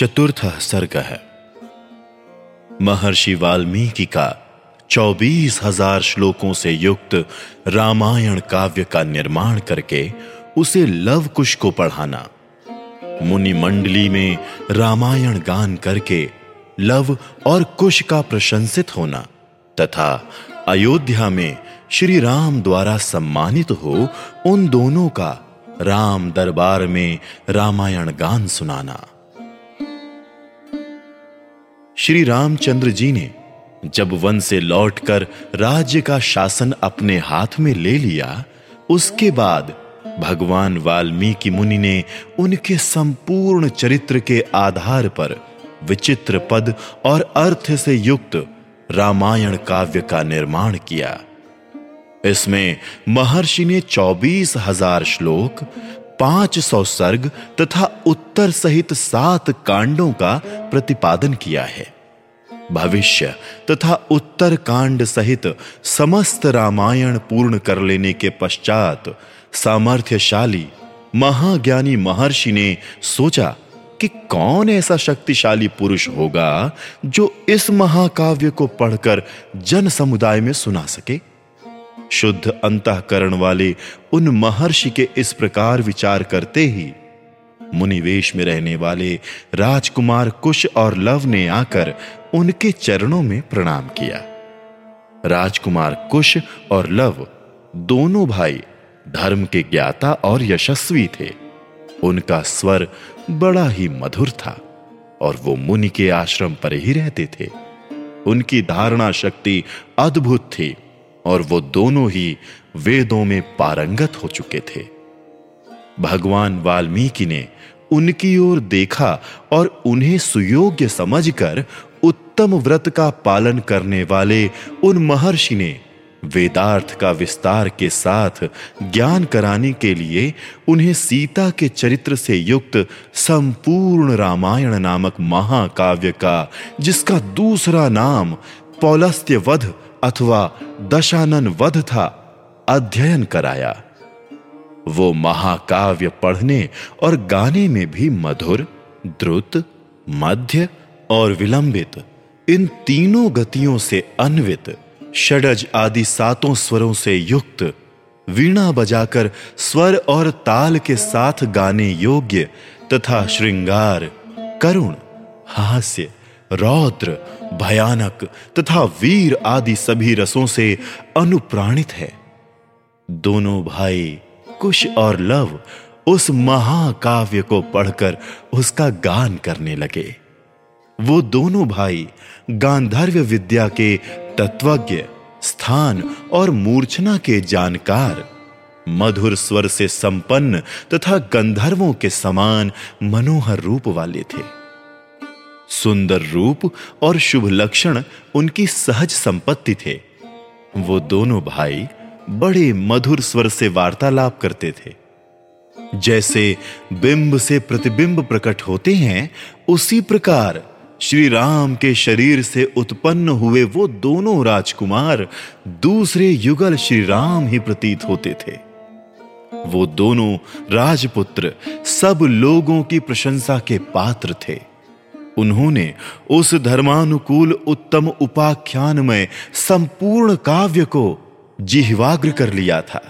चतुर्थ सर्ग है। महर्षि वाल्मीकि का चौबीस हज़ार श्लोकों से युक्त रामायण काव्य का निर्माण करके उसे लव कुश को पढ़ाना। मुनि मंडली में रामायण गान करके लव और कुश का प्रशंसित होना तथा अयोध्या में श्री राम द्वारा सम्मानित हो उन दोनों का राम दरबार में रामायण गान सुनाना। श्री रामचंद्र जी ने जब वन से लौटकर राज्य का शासन अपने हाथ में ले लिया, उसके बाद भगवान वाल्मीकि मुनि ने उनके संपूर्ण चरित्र के आधार पर विचित्र पद और अर्थ से युक्त रामायण काव्य का निर्माण किया। इसमें महर्षि ने चौबीस हज़ार श्लोक, पाँच सौ सर्ग तथा उत्तर सहित सात कांडों का प्रतिपादन किया है। भविष्य तथा उत्तर कांड सहित समस्त रामायण पूर्ण कर लेने के पश्चात सामर्थ्यशाली महाज्ञानी महर्षि ने सोचा कि कौन ऐसा शक्तिशाली पुरुष होगा जो इस महाकाव्य को पढ़कर जन समुदाय में सुना सके। शुद्ध अंतकरण वाले उन महर्षि के इस प्रकार विचार करते ही मुनिवेश में रहने वाले राजकुमार कुश और लव ने आकर उनके चरणों में प्रणाम किया। राजकुमार कुश और लव दोनों भाई धर्म के ज्ञाता और यशस्वी थे। उनका स्वर बड़ा ही मधुर था और वो मुनि के आश्रम पर ही रहते थे। उनकी धारणा शक्ति अद्भुत थी और वो दोनों ही वेदों में पारंगत हो चुके थे। भगवान वाल्मीकि ने उनकी ओर देखा और उन्हें सुयोग्य समझकर उत्तम व्रत का पालन करने वाले उन महर्षि ने वेदार्थ का विस्तार के साथ ज्ञान कराने के लिए उन्हें सीता के चरित्र से युक्त संपूर्ण रामायण नामक महाकाव्य का, जिसका दूसरा नाम पौलस्त्य वध अथवा दशानन वध था, अध्ययन कराया। वो महाकाव्य पढ़ने और गाने में भी मधुर, द्रुत, मध्य और विलंबित, इन तीनों गतियों से अन्वित, षडज आदि सातों स्वरों से युक्त, वीणा बजाकर स्वर और ताल के साथ गाने योग्य तथा श्रृंगार, करुण, हास्य, रौद्र, भयानक तथा वीर आदि सभी रसों से अनुप्राणित है। दोनों भाई कुश और लव उस महाकाव्य को पढ़कर उसका गान करने लगे। वो दोनों भाई गांधर्व विद्या के तत्वज्ञ, स्थान और मूर्छना के जानकार, मधुर स्वर से संपन्न तथा गंधर्वों के समान मनोहर रूप वाले थे। सुंदर रूप और शुभ लक्षण उनकी सहज संपत्ति थे। वो दोनों भाई बड़े मधुर स्वर से वार्तालाप करते थे। जैसे बिंब से प्रतिबिंब प्रकट होते हैं, उसी प्रकार श्री राम के शरीर से उत्पन्न हुए वो दोनों राजकुमार दूसरे युगल श्री राम ही प्रतीत होते थे। वो दोनों राजपुत्र सब लोगों की प्रशंसा के पात्र थे। उन्होंने उस धर्मानुकूल उत्तम उपाख्यान में संपूर्ण काव्य को जिहवाग्र कर लिया था।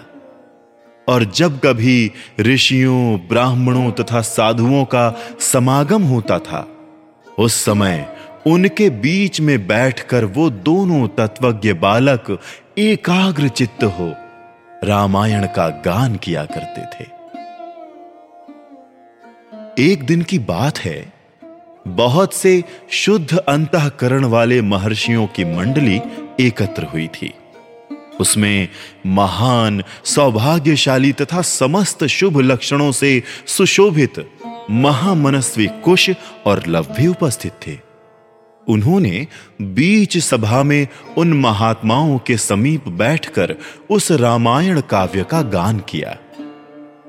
और जब कभी ऋषियों, ब्राह्मणों तथा साधुओं का समागम होता था, उस समय उनके बीच में बैठकर वो दोनों तत्वज्ञ बालक एकाग्र चित्त हो रामायण का गान किया करते थे। एक दिन की बात है, बहुत से शुद्ध अंतकरण वाले महर्षियों की मंडली एकत्र हुई थी। उसमें महान, सौभाग्यशाली तथा समस्त शुभ लक्षणों से सुशोभित महामनस्वी कुश और लव भी उपस्थित थे। उन्होंने बीच सभा में उन महात्माओं के समीप बैठकर उस रामायण काव्य का गान किया।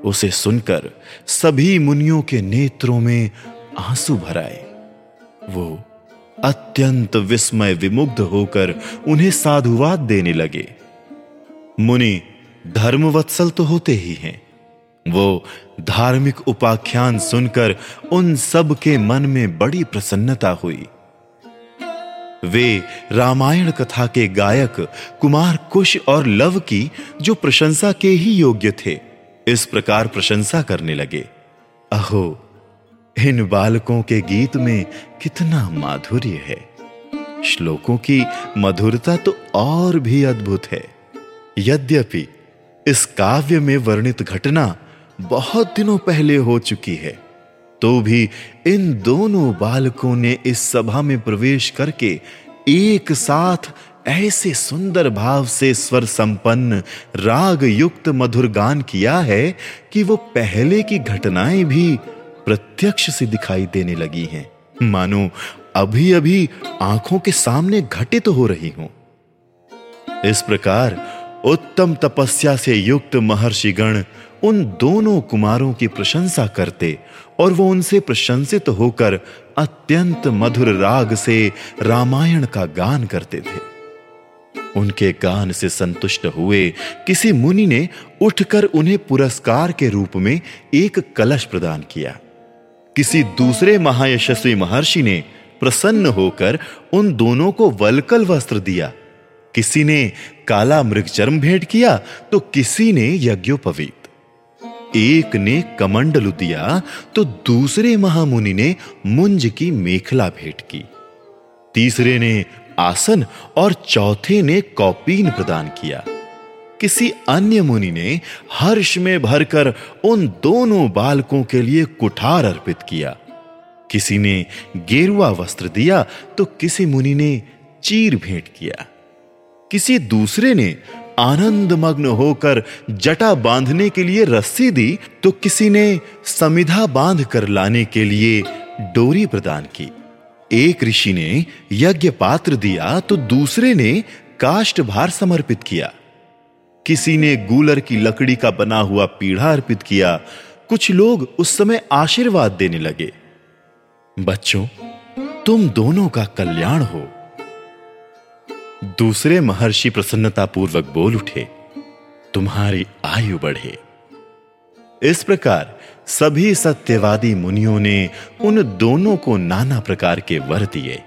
उसे सुनकर सभी मुनियों के नेत्रों में आँसू भराए। वो अत्यंत विस्मय विमुग्ध होकर उन्हें साधुवाद देने लगे। मुनि धर्मवत्सल तो होते ही हैं। वो धार्मिक उपाख्यान सुनकर उन सब के मन में बड़ी प्रसन्नता हुई। वे रामायण कथा के गायक, कुमार कुश और लव की जो प्रशंसा के ही योग्य थे, इस प्रकार प्रशंसा करने लगे। अहो, इन बालकों के गीत में कितना माधुर्य है। श्लोकों की मधुरता तो और भी अद्भुत है। यद्यपि इस काव्य में वर्णित घटना बहुत दिनों पहले हो चुकी है तो भी इन दोनों बालकों ने इस सभा में प्रवेश करके एक साथ ऐसे सुंदर भाव से स्वर संपन्न राग युक्त मधुर गान किया है कि वो पहले की घटनाएँ भी प्रत्यक्ष से दिखाई देने लगी हैं। मानो अभी अभी आँखों के सामने घटित तो हो रही हूँ। इस प्रकार उत्तम तपस्या से युक्त महर्षिगण उन दोनों कुमारों की प्रशंसा करते और वो उनसे प्रशंसित होकर अत्यंत मधुर राग से रामायण का गान करते थे। उनके गान से संतुष्ट हुए किसी मुनि ने उठकर उन्हें पुरस्कार के रूप में एक कलश प्रदान किया। किसी दूसरे महायशस्वी महर्षि ने प्रसन्न होकर उन दोनों को वलकल वस्त्र दिया। किसी ने काला मृगचर्म भेंट किया तो किसी ने यज्ञोपवीत। एक ने कमंडलु दिया तो दूसरे महामुनि ने मुंज की मेखला भेंट की। तीसरे ने आसन और चौथे ने कौपीन प्रदान किया। किसी अन्य मुनि ने हर्ष में भरकर उन दोनों बालकों के लिए कुठार अर्पित किया। किसी ने गेरुआ वस्त्र दिया तो किसी मुनि ने चीर भेंट किया। किसी दूसरे ने आनंद मग्न होकर जटा बांधने के लिए रस्सी दी तो किसी ने समिधा बाँध कर लाने के लिए डोरी प्रदान की। एक ऋषि ने यज्ञ पात्र दिया तो दूसरे ने काष्ट भार समर्पित किया। किसी ने गूलर की लकड़ी का बना हुआ पीढ़ा अर्पित किया। कुछ लोग उस समय आशीर्वाद देने लगे। बच्चों, तुम दोनों का कल्याण हो। दूसरे महर्षि प्रसन्नता पूर्वक बोल उठे, तुम्हारी आयु बढ़े। इस प्रकार सभी सत्यवादी मुनियों ने उन दोनों को नाना प्रकार के वर दिए।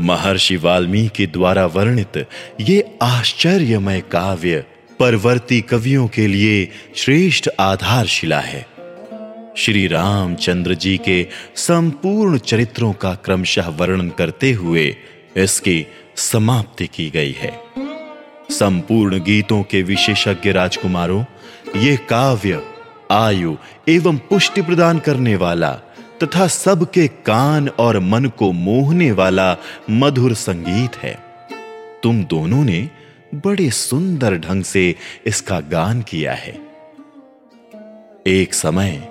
महर्षि वाल्मीकि द्वारा वर्णित ये आश्चर्यमय काव्य परवर्ती कवियों के लिए श्रेष्ठ आधारशिला है। श्री रामचंद्र जी के संपूर्ण चरित्रों का क्रमशः वर्णन करते हुए इसकी समाप्ति की गई है। संपूर्ण गीतों के विशेषज्ञ राजकुमारों, ये काव्य, आयु एवं पुष्टि प्रदान करने वाला तथा सबके कान और मन को मोहने वाला मधुर संगीत है। तुम दोनों ने बड़े सुंदर ढंग से इसका गान किया है। एक समय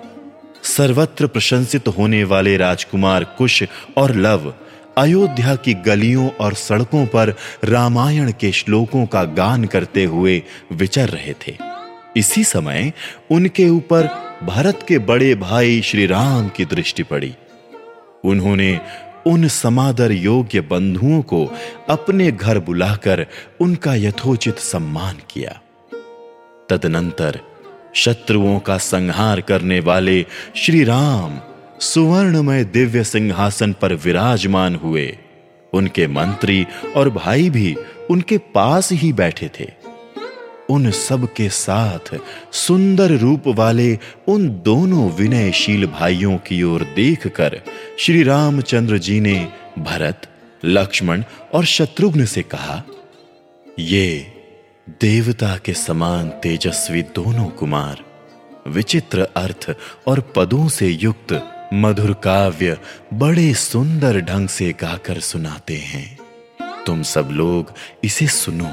सर्वत्र प्रशंसित होने वाले राजकुमार कुश और लव अयोध्या की गलियों और सड़कों पर रामायण के श्लोकों का गान करते हुए विचर रहे थे। इसी समय उनके ऊपर भरत के बड़े भाई श्री राम की दृष्टि पड़ी। उन्होंने उन समादर योग्य बंधुओं को अपने घर बुलाकर उनका यथोचित सम्मान किया। तदनंतर शत्रुओं का संहार करने वाले श्री राम सुवर्णमय दिव्य सिंहासन पर विराजमान हुए। उनके मंत्री और भाई भी उनके पास ही बैठे थे। उन सब के साथ सुंदर रूप वाले उन दोनों विनयशील भाइयों की ओर देखकर श्री रामचंद्र जी ने भरत, लक्ष्मण और शत्रुघ्न से कहा, ये देवता के समान तेजस्वी दोनों कुमार, विचित्र अर्थ और पदों से युक्त मधुर काव्य बड़े सुंदर ढंग से गाकर सुनाते हैं। तुम सब लोग इसे सुनो।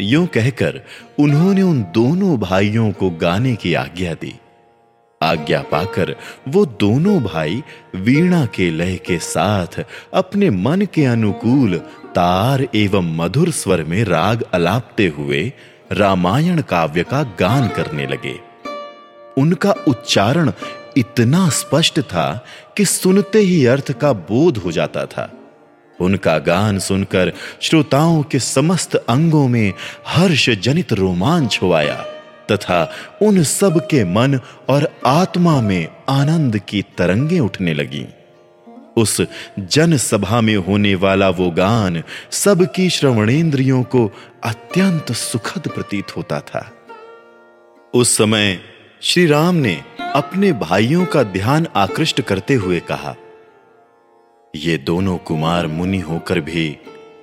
यूँ कहकर उन्होंने उन दोनों भाइयों को गाने की आज्ञा दी। आज्ञा पाकर वो दोनों भाई वीणा के लय के साथ अपने मन के अनुकूल तार एवं मधुर स्वर में राग अलापते हुए रामायण काव्य का गान करने लगे। उनका उच्चारण इतना स्पष्ट था कि सुनते ही अर्थ का बोध हो जाता था। उनका गान सुनकर श्रोताओं के समस्त अंगों में हर्ष जनित रोमांच हो आया, तथा उन सब के मन और आत्मा में आनंद की तरंगें उठने लगीं। उस जनसभा में होने वाला वो गान सबकी श्रवणेंद्रियों को अत्यंत सुखद प्रतीत होता था। उस समय श्री राम ने अपने भाइयों का ध्यान आकृष्ट करते हुए कहा, ये दोनों कुमार मुनि होकर भी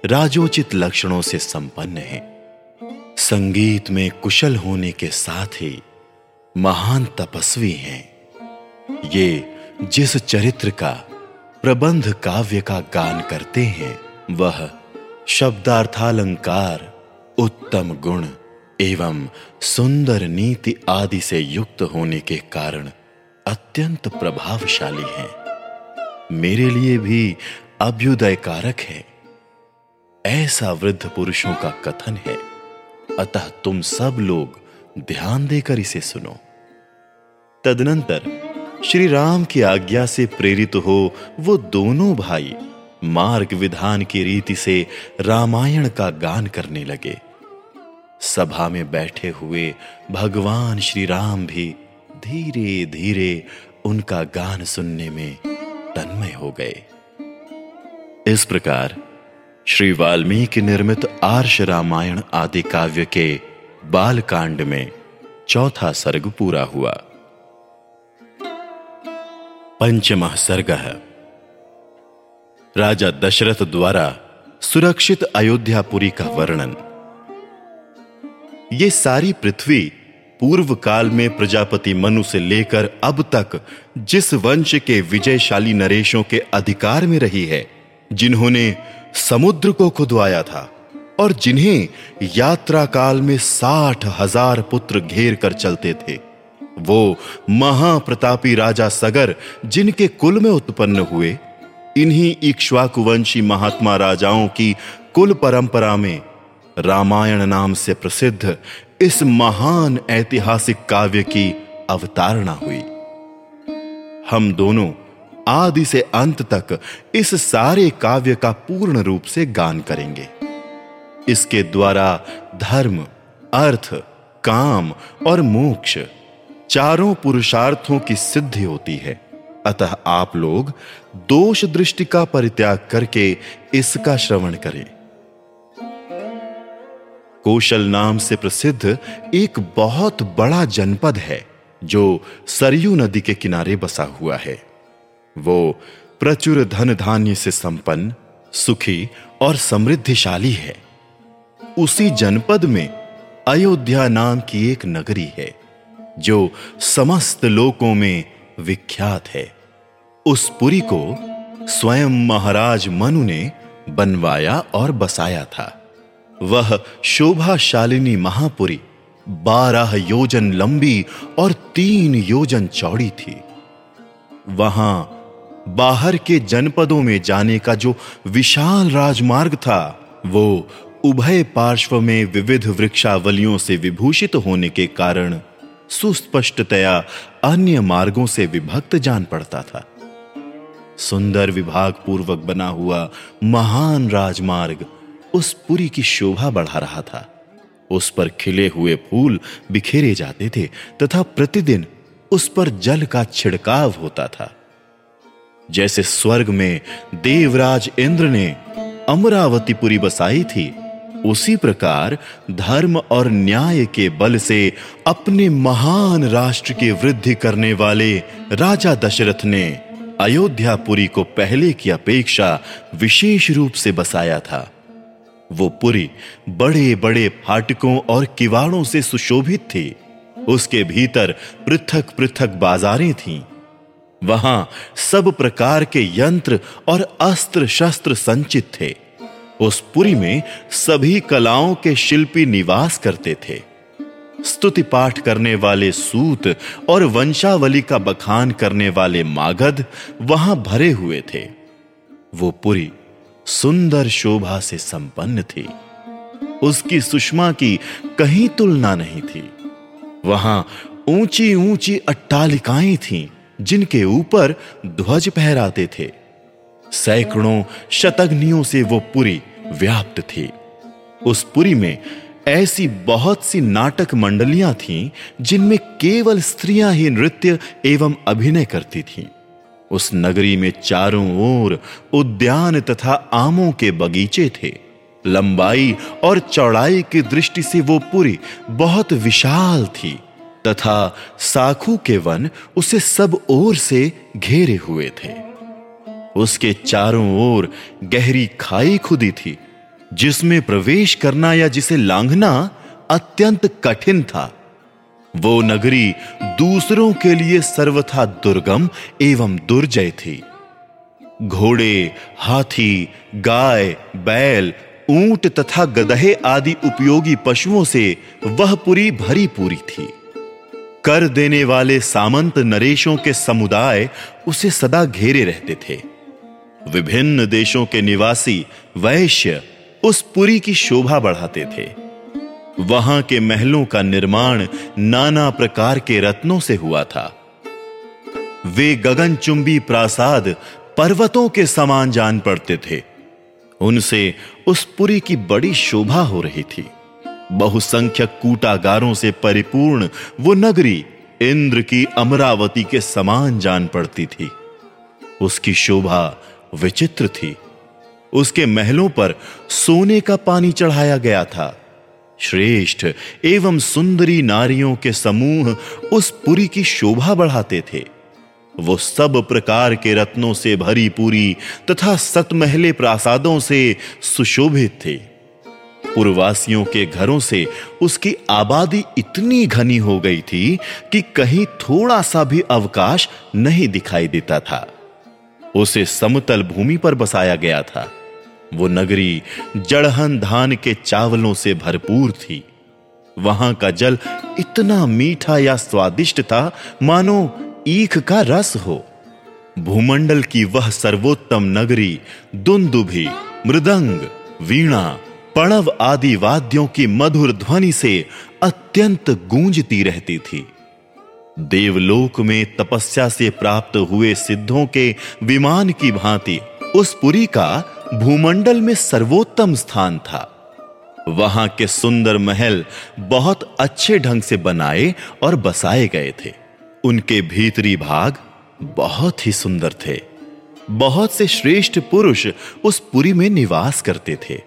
राजोचित लक्षणों से संपन्न हैं। संगीत में कुशल होने के साथ ही महान तपस्वी हैं। ये जिस चरित्र का प्रबंध काव्य का गान करते हैं, वह शब्दार्थालंकार उत्तम गुण एवं सुंदर नीति आदि से युक्त होने के कारण अत्यंत प्रभावशाली हैं। मेरे लिए भी अभ्युदय कारक है। ऐसा वृद्ध पुरुषों का कथन है। अतः तुम सब लोग ध्यान देकर इसे सुनो। तदनंतर श्री राम की आज्ञा से प्रेरित हो वो दोनों भाई मार्ग विधान की रीति से रामायण का गान करने लगे। सभा में बैठे हुए भगवान श्री राम भी धीरे धीरे उनका गान सुनने में तन्मय हो गए। इस प्रकार श्री वाल्मीकि निर्मित आर्ष रामायण आदि काव्य के बाल कांड में चौथा सर्ग पूरा हुआ। पंचम सर्ग। राजा दशरथ द्वारा सुरक्षित अयोध्यापुरी का वर्णन। ये सारी पृथ्वी पूर्व काल में प्रजापति मनु से लेकर अब तक जिस वंश के विजयशाली नरेशों के अधिकार में रही है, जिन्होंने समुद्र को खुदवाया था और जिन्हें यात्रा काल में साठ हज़ार पुत्र घेर कर चलते थे, वो महाप्रतापी राजा सगर जिनके कुल में उत्पन्न हुए, इन्हीं इक्ष्वाकुवंशी महात्मा राजाओं की कुल परंपरा में रामायण नाम से प्रसिद्ध इस महान ऐतिहासिक काव्य की अवतारणा हुई। हम दोनों आदि से अंत तक इस सारे काव्य का पूर्ण रूप से गान करेंगे। इसके द्वारा धर्म, अर्थ, काम और मोक्ष चारों पुरुषार्थों की सिद्धि होती है। अतः आप लोग दोष दृष्टि का परित्याग करके इसका श्रवण करें। कौशल नाम से प्रसिद्ध एक बहुत बड़ा जनपद है, जो सरयू नदी के किनारे बसा हुआ है। वो प्रचुर धन धान्य से संपन्न, सुखी और समृद्धिशाली है। उसी जनपद में अयोध्या नाम की एक नगरी है, जो समस्त लोकों में विख्यात है। उस पुरी को स्वयं महाराज मनु ने बनवाया और बसाया था। वह शोभाशालिनी महापुरी, बारह योजन लंबी और तीन योजन चौड़ी थी। वहाँ बाहर के जनपदों में जाने का जो विशाल राजमार्ग था, वो उभय पार्श्व में विविध वृक्षावलियों से विभूषित होने के कारण सुस्पष्टतया अन्य मार्गों से विभक्त जान पड़ता था। सुंदर विभाग पूर्वक बना हुआ महान राजमार्ग उस पुरी की शोभा बढ़ा रहा था। उस पर खिले हुए फूल बिखेरे जाते थे तथा प्रतिदिन उस पर जल का छिड़काव होता था। जैसे स्वर्ग में देवराज इंद्र ने अमरावतीपुरी बसाई थी, उसी प्रकार धर्म और न्याय के बल से अपने महान राष्ट्र की वृद्धि करने वाले राजा दशरथ ने अयोध्यापुरी को पहले की अपेक्षा विशेष रूप से बसाया था। वो पुरी बड़े बड़े फाटकों और किवाड़ों से सुशोभित थी। उसके भीतर पृथक पृथक बाजारें थीं। वहाँ सब प्रकार के यंत्र और अस्त्र शस्त्र संचित थे। उस पुरी में सभी कलाओं के शिल्पी निवास करते थे। स्तुति पाठ करने वाले सूत और वंशावली का बखान करने वाले मागध वहाँ भरे हुए थे। वो पुरी सुंदर शोभा से संपन्न थी। उसकी सुषमा की कहीं तुलना नहीं थी। वहाँ ऊँची ऊँची अट्टालिकाएँ थीं, जिनके ऊपर ध्वज फहराते थे। सैकड़ों शतग्नियों से वो पुरी व्याप्त थी। उस पुरी में ऐसी बहुत सी नाटक मंडलियाँ थीं, जिनमें केवल स्त्रियाँ ही नृत्य एवं अभिनय करती थीं। उस नगरी में चारों ओर उद्यान तथा आमों के बगीचे थे। लंबाई और चौड़ाई की दृष्टि से वो पूरी बहुत विशाल थी, तथा साखू के वन उसे सब ओर से घेरे हुए थे। उसके चारों ओर गहरी खाई खुदी थी, जिसमें प्रवेश करना या जिसे लांघना अत्यंत कठिन था। वो नगरी दूसरों के लिए सर्वथा दुर्गम एवं दुर्जय थी। घोड़े, हाथी, गाय, बैल, ऊँट तथा गदहे आदि उपयोगी पशुओं से वह पुरी भरी पूरी थी। कर देने वाले सामंत नरेशों के समुदाय उसे सदा घेरे रहते थे। विभिन्न देशों के निवासी वैश्य उस पुरी की शोभा बढ़ाते थे। वहाँ के महलों का निर्माण नाना प्रकार के रत्नों से हुआ था। वे गगनचुंबी प्रासाद पर्वतों के समान जान पड़ते थे। उनसे उस पुरी की बड़ी शोभा हो रही थी। बहुसंख्यक कूटागारों से परिपूर्ण वो नगरी इंद्र की अमरावती के समान जान पड़ती थी। उसकी शोभा विचित्र थी। उसके महलों पर सोने का पानी चढ़ाया गया था। श्रेष्ठ एवं सुंदरी नारियों के समूह उस पुरी की शोभा बढ़ाते थे। वो सब प्रकार के रत्नों से भरी पूरी तथा सतमहले प्रासादों से सुशोभित थे। पूर्ववासियों के घरों से उसकी आबादी इतनी घनी हो गई थी कि कहीं थोड़ा सा भी अवकाश नहीं दिखाई देता था। उसे समतल भूमि पर बसाया गया था। वो नगरी जड़हन धान के चावलों से भरपूर थी। वहाँ का जल इतना मीठा या स्वादिष्ट था, मानो ईख का रस हो। भूमंडल की वह सर्वोत्तम नगरी दुंदुभी मृदंग, वीणा, पणव आदि वाद्यों की मधुर ध्वनि से अत्यंत गूंजती रहती थी। देवलोक में तपस्या से प्राप्त हुए सिद्धों के विमान की भांति उस पुरी का भूमंडल में सर्वोत्तम स्थान था। वहाँ के सुंदर महल बहुत अच्छे ढंग से बनाए और बसाए गए थे। उनके भीतरी भाग बहुत ही सुंदर थे। बहुत से श्रेष्ठ पुरुष उस पुरी में निवास करते थे,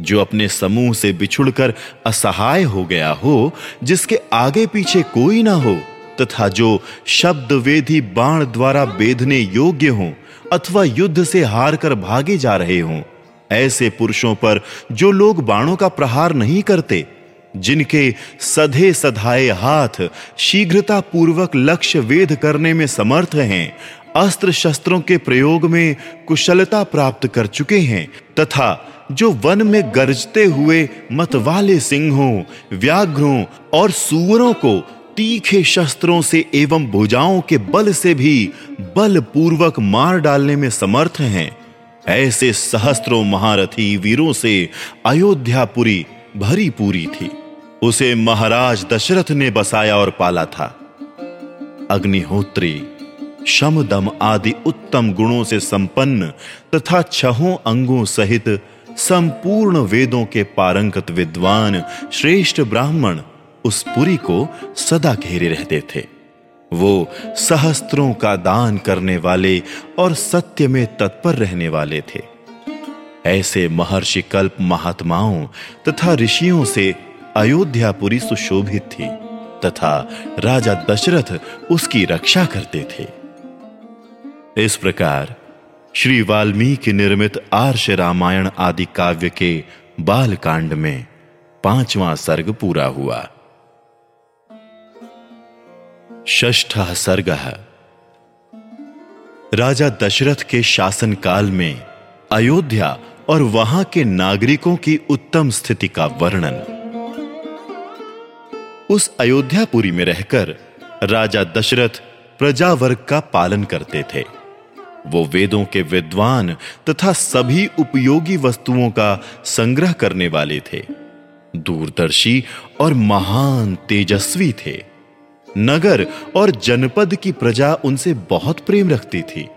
जो अपने समूह से बिछुड़कर असहाय हो गया हो, जिसके आगे पीछे कोई ना हो, तथा जो शब्द वेदी बाण द्वारा बेधने योग्य हों अथवा युद्ध से हार कर भागे जा रहे हों। ऐसे पुरुषों पर जो लोग बाणों का प्रहार नहीं करते, जिनके सधे सधाए हाथ शीघ्रता पूर्वक लक्ष्य वेद करने में समर्थ हैं अस्त्र शस्त्रों के प्रयोग में कुशलता प्राप्त कर चुके हैं, तथा जो वन में गरजते हुए मतवाले सिंहों, व्याघ्रों और सुअरों को तीखे शस्त्रों से एवं भुजाओं के बल से भी बल पूर्वक मार डालने में समर्थ हैं। ऐसे सहस्त्रों महारथी वीरों से अयोध्यापुरी भरी पूरी थी। उसे महाराज दशरथ ने बसाया और पाला था। अग्निहोत्री, शमदम आदि उत्तम गुणों से संपन्न तथा छहों अंगों सहित संपूर्ण वेदों के पारंगत विद्वान श्रेष्ठ ब्राह्मण उस पुरी को सदा घेरे रहते थे। वो सहस्त्रों का दान करने वाले और सत्य में तत्पर रहने वाले थे। ऐसे महर्षि कल्प महात्माओं तथा ऋषियों से अयोध्यापुरी सुशोभित थी तथा राजा दशरथ उसकी रक्षा करते थे। इस प्रकार श्री वाल्मीकि निर्मित आर्ष रामायण आदि काव्य के बालकांड में पांचवा सर्ग पूरा हुआ। षष्ठ सर्ग। राजा दशरथ के शासनकाल में अयोध्या और वहाँ के नागरिकों की उत्तम स्थिति का वर्णन। उस अयोध्यापुरी में रहकर राजा दशरथ प्रजा वर्ग का पालन करते थे। वो वेदों के विद्वान तथा सभी उपयोगी वस्तुओं का संग्रह करने वाले थे। दूरदर्शी और महान तेजस्वी थे। नगर और जनपद की प्रजा उनसे बहुत प्रेम रखती थी।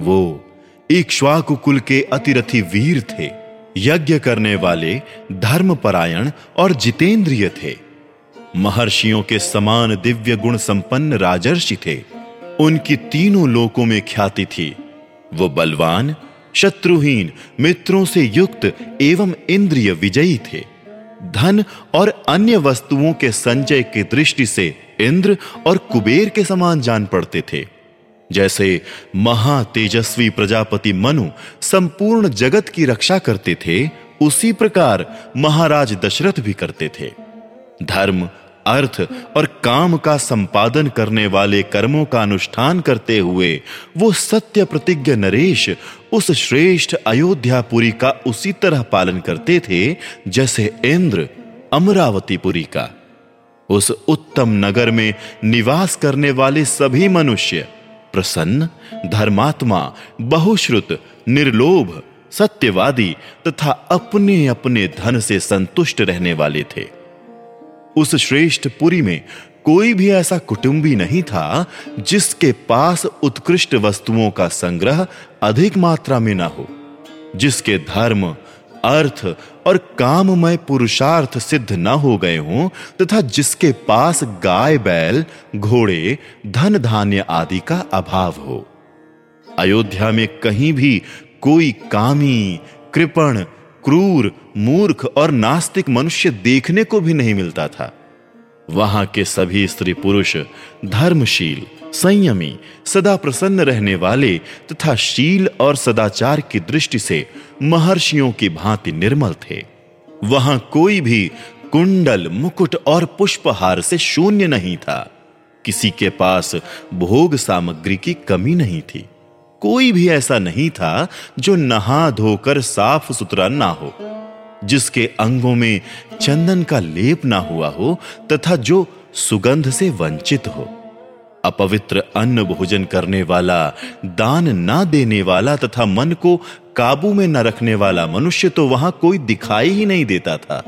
वो इक्ष्वाकु कुल के अतिरथी वीर थे। यज्ञ करने वाले धर्मपरायण और जितेंद्रिय थे। महर्षियों के समान दिव्य गुण संपन्न राजर्षि थे। उनकी तीनों लोकों में ख्याति थी। वो बलवान, शत्रुहीन, मित्रों से युक्त एवं इंद्रिय विजयी थे। धन और अन्य वस्तुओं के संचय की दृष्टि से इंद्र और कुबेर के समान जान पड़ते थे। जैसे महातेजस्वी प्रजापति मनु संपूर्ण जगत की रक्षा करते थे, उसी प्रकार महाराज दशरथ भी करते थे। धर्म अर्थ और काम का संपादन करने वाले कर्मों का अनुष्ठान करते हुए वो सत्य प्रतिज्ञ नरेश उस श्रेष्ठ अयोध्यापुरी का उसी तरह पालन करते थे जैसे इंद्र अमरावतीपुरी का। उस उत्तम नगर में निवास करने वाले सभी मनुष्य, प्रसन्न, धर्मात्मा, बहुश्रुत, निर्लोभ, सत्यवादी तथा अपने अपने धन से संतुष्ट रहने वाले थे। उस श्रेष्ठ पुरी में कोई भी ऐसा कुटुंबी नहीं था जिसके पास उत्कृष्ट वस्तुओं का संग्रह अधिक मात्रा में ना हो, जिसके धर्म, अर्थ और काममय पुरुषार्थ सिद्ध न हो गए हों तथा जिसके पास गाय, बैल, घोड़े, धन धान्य आदि का अभाव हो। अयोध्या में कहीं भी कोई कामी, कृपण क्रूर, मूर्ख और नास्तिक मनुष्य देखने को भी नहीं मिलता था। वहाँ के सभी स्त्री पुरुष धर्मशील, संयमी, सदा प्रसन्न रहने वाले तथा शील और सदाचार की दृष्टि से महर्षियों की भांति निर्मल थे। वहाँ कोई भी कुंडल, मुकुट और पुष्पहार से शून्य नहीं था। किसी के पास भोग सामग्री की कमी नहीं थी। कोई भी ऐसा नहीं था जो नहा धोकर साफ़ सुथरा ना हो, जिसके अंगों में चंदन का लेप ना हुआ हो तथा जो सुगंध से वंचित हो। अपवित्र अन्न भोजन करने वाला, दान ना देने वाला तथा मन को काबू में न रखने वाला मनुष्य तो वहाँ कोई दिखाई ही नहीं देता था।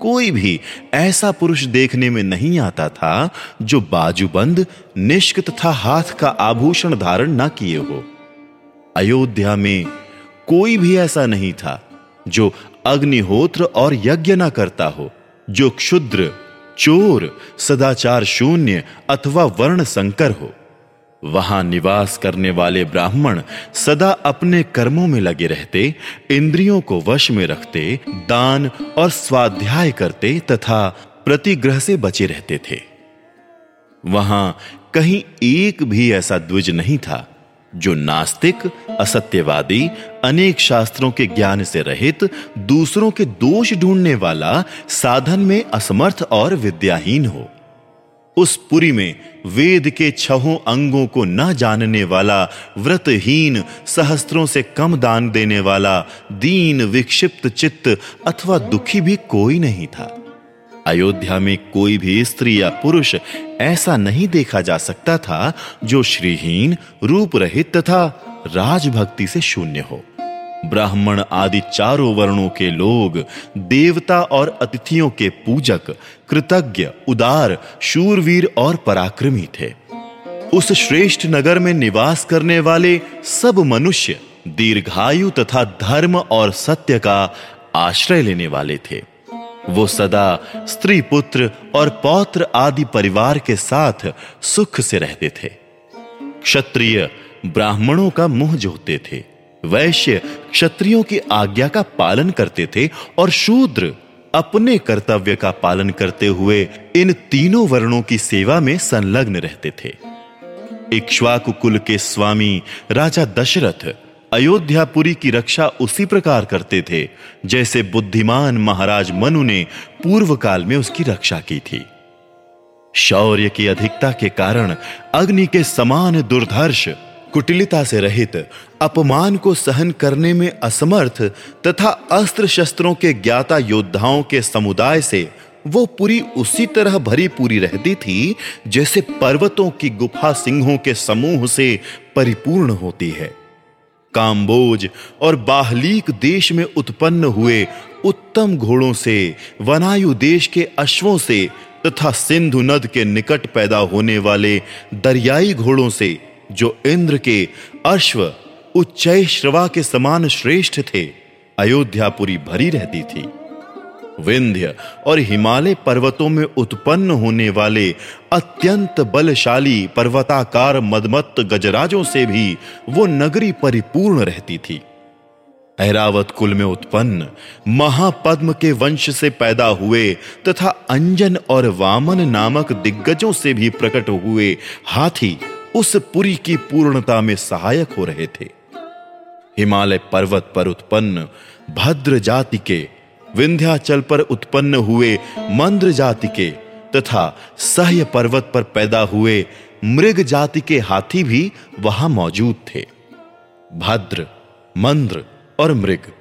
कोई भी ऐसा पुरुष देखने में नहीं आता था जो बाजूबंद, निष्क तथा हाथ का आभूषण धारण ना किए हो। अयोध्या में कोई भी ऐसा नहीं था जो अग्निहोत्र और यज्ञ ना करता हो, जो क्षुद्र, चोर, सदाचार शून्य अथवा वर्ण संकर हो। वहाँ निवास करने वाले ब्राह्मण सदा अपने कर्मों में लगे रहते, इंद्रियों को वश में रखते, दान और स्वाध्याय करते तथा प्रतिग्रह से बचे रहते थे। वहाँ कहीं एक भी ऐसा द्विज नहीं था जो नास्तिक, असत्यवादी, अनेक शास्त्रों के ज्ञान से रहित, दूसरों के दोष ढूँढने वाला, साधन में असमर्थ और विद्याहीन हो। उस पुरी में वेद के छहों अंगों को न जानने वाला, व्रतहीन, सहस्त्रों से कम दान देने वाला, दीन, विक्षिप्त चित्त अथवा दुखी भी कोई नहीं था। अयोध्या में कोई भी स्त्री या पुरुष ऐसा नहीं देखा जा सकता था जो श्रीहीन रूप रहित तथा राजभक्ति से शून्य हो। ब्राह्मण आदि चारों वर्णों के लोग, देवता और अतिथियों के पूजक, कृतज्ञ, उदार, शूरवीर और पराक्रमी थे। उस श्रेष्ठ नगर में निवास करने वाले सब मनुष्य दीर्घायु तथा धर्म और सत्य का आश्रय लेने वाले थे। वो सदा स्त्री, पुत्र और पौत्र आदि परिवार के साथ सुख से रहते थे। क्षत्रिय ब्राह्मणों का मुँह जोते थे। वैश्य क्षत्रियों की आज्ञा का पालन करते थे और शूद्र अपने कर्तव्य का पालन करते हुए इन तीनों वर्णों की सेवा में संलग्न रहते थे। इक्ष्वाकु कुल के स्वामी राजा दशरथ अयोध्यापुरी की रक्षा उसी प्रकार करते थे, जैसे बुद्धिमान महाराज मनु ने पूर्व काल में उसकी रक्षा की थी। शौर्य की अधिकता के कारण अग्नि के समान दुर्धर्ष, कुटिलता से रहित, अपमान को सहन करने में असमर्थ तथा अस्त्र शस्त्रों के ज्ञाता योद्धाओं के समुदाय से वो पूरी उसी तरह भरी पूरी रहती थी, जैसे पर्वतों की गुफा सिंहों के समूह से परिपूर्ण होती है। काम्बोज और बाहलीक देश में उत्पन्न हुए उत्तम घोड़ों से, वनायु देश के अश्वों से तथा सिंधु नद के निकट पैदा होने वाले दरियाई घोड़ों से, जो इंद्र के अश्व उच्चय श्रवा के समान श्रेष्ठ थे, अयोध्यापुरी भरी रहती थी। विंध्य और हिमालय पर्वतों में उत्पन्न होने वाले अत्यंत बलशाली पर्वताकार मदमत्त गजराजों से भी वो नगरी परिपूर्ण रहती थी। ऐरावत कुल में उत्पन्न महापद्म के वंश से पैदा हुए तथा अंजन और वामन नामक दिग्गजों से भी प्रकट हुए हाथी उस पुरी की पूर्णता में सहायक हो रहे थे। हिमालय पर्वत पर उत्पन्न भद्र जाति के विंध्याचल पर उत्पन्न हुए मंद्र जाति के तथा सह्य पर्वत पर पैदा हुए मृग जाति के हाथी भी वहाँ मौजूद थे। भद्र, मंद्र और मृग,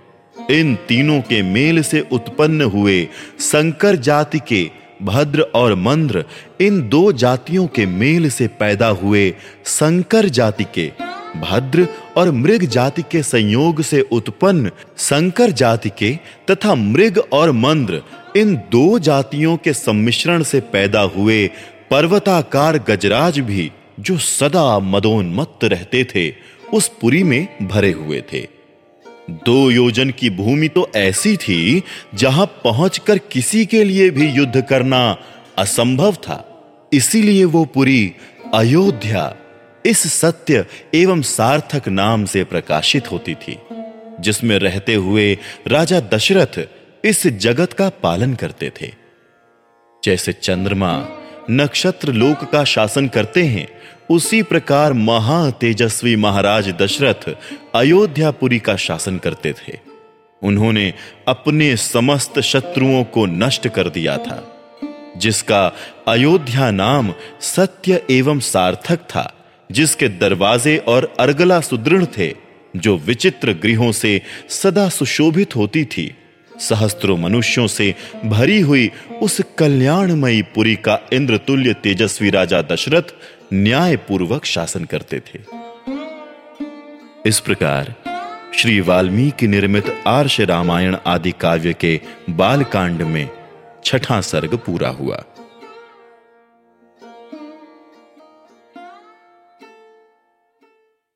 इन तीनों के मेल से उत्पन्न हुए संकर जाति के भद्र और मंद्र, इन दो जातियों के मेल से पैदा हुए संकर जाति के भद्र और मृग जाति के संयोग से उत्पन्न संकर जाति के तथा मृग और मंद्र इन दो जातियों के सम्मिश्रण से पैदा हुए पर्वताकार गजराज भी जो सदा मदोन्मत्त रहते थे, उस पुरी में भरे हुए थे। दो योजन की भूमि तो ऐसी थी, जहाँ पहुंचकर किसी के लिए भी युद्ध करना असंभव था। इसीलिए वो पुरी अयोध्या इस सत्य एवं सार्थक नाम से प्रकाशित होती थी, जिसमें रहते हुए राजा दशरथ इस जगत का पालन करते थे। जैसे चंद्रमा नक्षत्र लोक का शासन करते हैं, उसी प्रकार महा तेजस्वी महाराज दशरथ अयोध्यापुरी का शासन करते थे। उन्होंने अपने समस्त शत्रुओं को नष्ट कर दिया था, जिसका अयोध्या नाम सत्य एवं सार्थक था। जिसके दरवाजे और अर्गला सुदृढ़ थे, जो विचित्र गृहों से सदा सुशोभित होती थी, सहस्त्रों मनुष्यों से भरी हुई उस कल्याणमयी पुरी का इंद्रतुल्य तेजस्वी राजा दशरथ न्यायपूर्वक शासन करते थे। इस प्रकार श्री वाल्मीकि निर्मित आर्ष रामायण आदि काव्य के बालकांड में छठा सर्ग पूरा हुआ।